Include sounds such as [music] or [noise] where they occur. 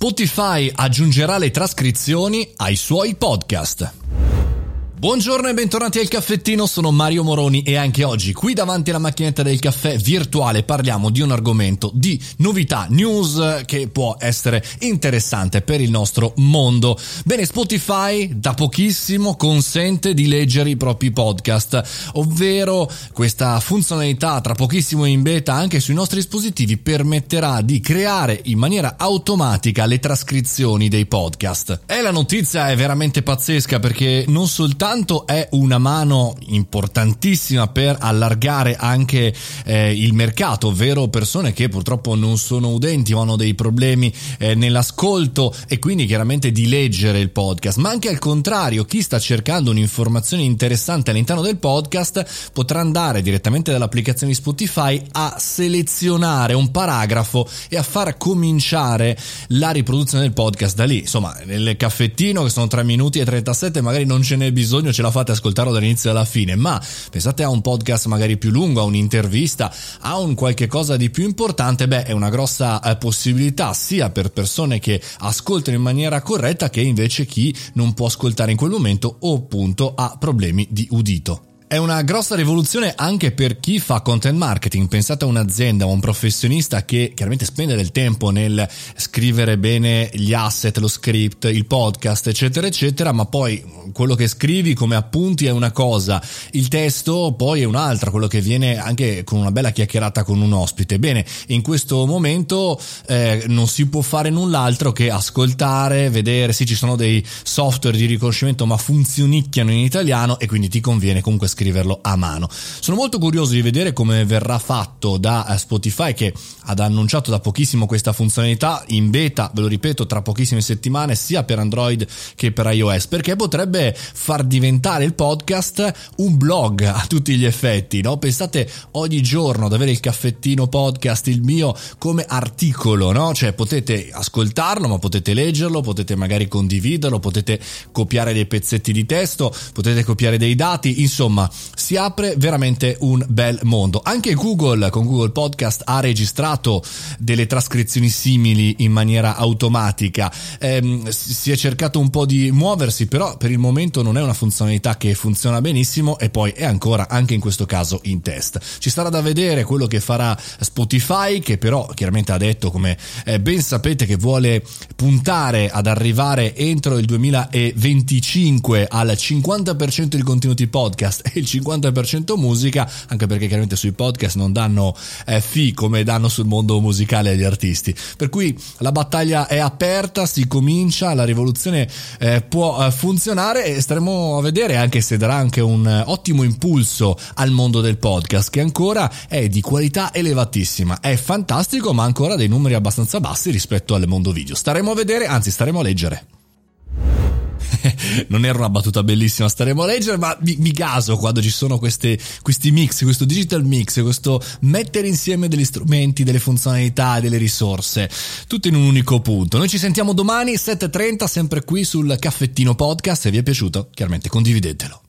Spotify aggiungerà le trascrizioni ai suoi podcast. Buongiorno e bentornati al caffettino, sono Mario Moroni e anche oggi qui davanti alla macchinetta del caffè virtuale parliamo di un argomento di novità, news che può essere interessante per il nostro mondo. Bene, Spotify da pochissimo consente di leggere i propri podcast, ovvero questa funzionalità tra pochissimo in beta anche sui nostri dispositivi permetterà di creare in maniera automatica le trascrizioni dei podcast. E la notizia è veramente pazzesca perché non soltanto intanto è una mano importantissima per allargare anche eh, il mercato, ovvero persone che purtroppo non sono udenti o hanno dei problemi eh, nell'ascolto e quindi chiaramente di leggere il podcast, ma anche al contrario, chi sta cercando un'informazione interessante all'interno del podcast potrà andare direttamente dall'applicazione di Spotify a selezionare un paragrafo e a far cominciare la riproduzione del podcast da lì. Insomma, nel caffettino che sono 3 minuti e 37 magari non ce n'è bisogno bisogno ce la fate ascoltarlo dall'inizio alla fine, ma pensate a un podcast magari più lungo, a un'intervista, a un qualche cosa di più importante, beh, è una grossa eh, possibilità sia per persone che ascoltano in maniera corretta che invece chi non può ascoltare in quel momento o appunto ha problemi di udito. È una grossa rivoluzione anche per chi fa content marketing. Pensate a un'azienda o un professionista che chiaramente spende del tempo nel scrivere bene gli asset, lo script, il podcast, eccetera, eccetera, ma poi quello che scrivi come appunti è una cosa, il testo poi è un'altra, quello che viene anche con una bella chiacchierata con un ospite. Bene, in questo momento eh, non si può fare null'altro che ascoltare, vedere, sì ci sono dei software di riconoscimento ma funzionicchiano in italiano e quindi ti conviene comunque scrivere scriverlo a mano. Sono molto curioso di vedere come verrà fatto da eh, Spotify che ha annunciato da pochissimo questa funzionalità in beta, ve lo ripeto, tra pochissime settimane sia per Android che per iOS, perché potrebbe far diventare il podcast un blog a tutti gli effetti, no? Pensate ogni giorno ad avere il caffettino podcast, il mio, come articolo, no? Cioè potete ascoltarlo, ma potete leggerlo, potete magari condividerlo, potete copiare dei pezzetti di testo, potete copiare dei dati, insomma, si apre veramente un bel mondo. Anche Google con Google Podcast ha registrato delle trascrizioni simili in maniera automatica. Eh, si è cercato un po' di muoversi, però per il momento non è una funzionalità che funziona benissimo e poi è ancora anche in questo caso in test. Ci sarà da vedere quello che farà Spotify, che però chiaramente ha detto, come eh, ben sapete, che vuole puntare ad arrivare entro il 2025 al 50% di contenuti podcast il 50% musica, anche perché chiaramente sui podcast non danno eh, fee come danno sul mondo musicale agli artisti. Per cui la battaglia è aperta, si comincia, la rivoluzione eh, può eh, funzionare e staremo a vedere anche se darà anche un eh, ottimo impulso al mondo del podcast che ancora è di qualità elevatissima. È fantastico, ma ancora dei numeri abbastanza bassi rispetto al mondo video. Staremo a vedere, anzi staremo a leggere. [laughs] non era una battuta bellissima, staremo a leggere, ma mi, mi gaso quando ci sono queste, questi mix, questo digital mix, questo mettere insieme degli strumenti, delle funzionalità, delle risorse, tutto in un unico punto. Noi ci sentiamo domani 7.30, sempre qui sul Caffettino Podcast, se vi è piaciuto, chiaramente condividetelo.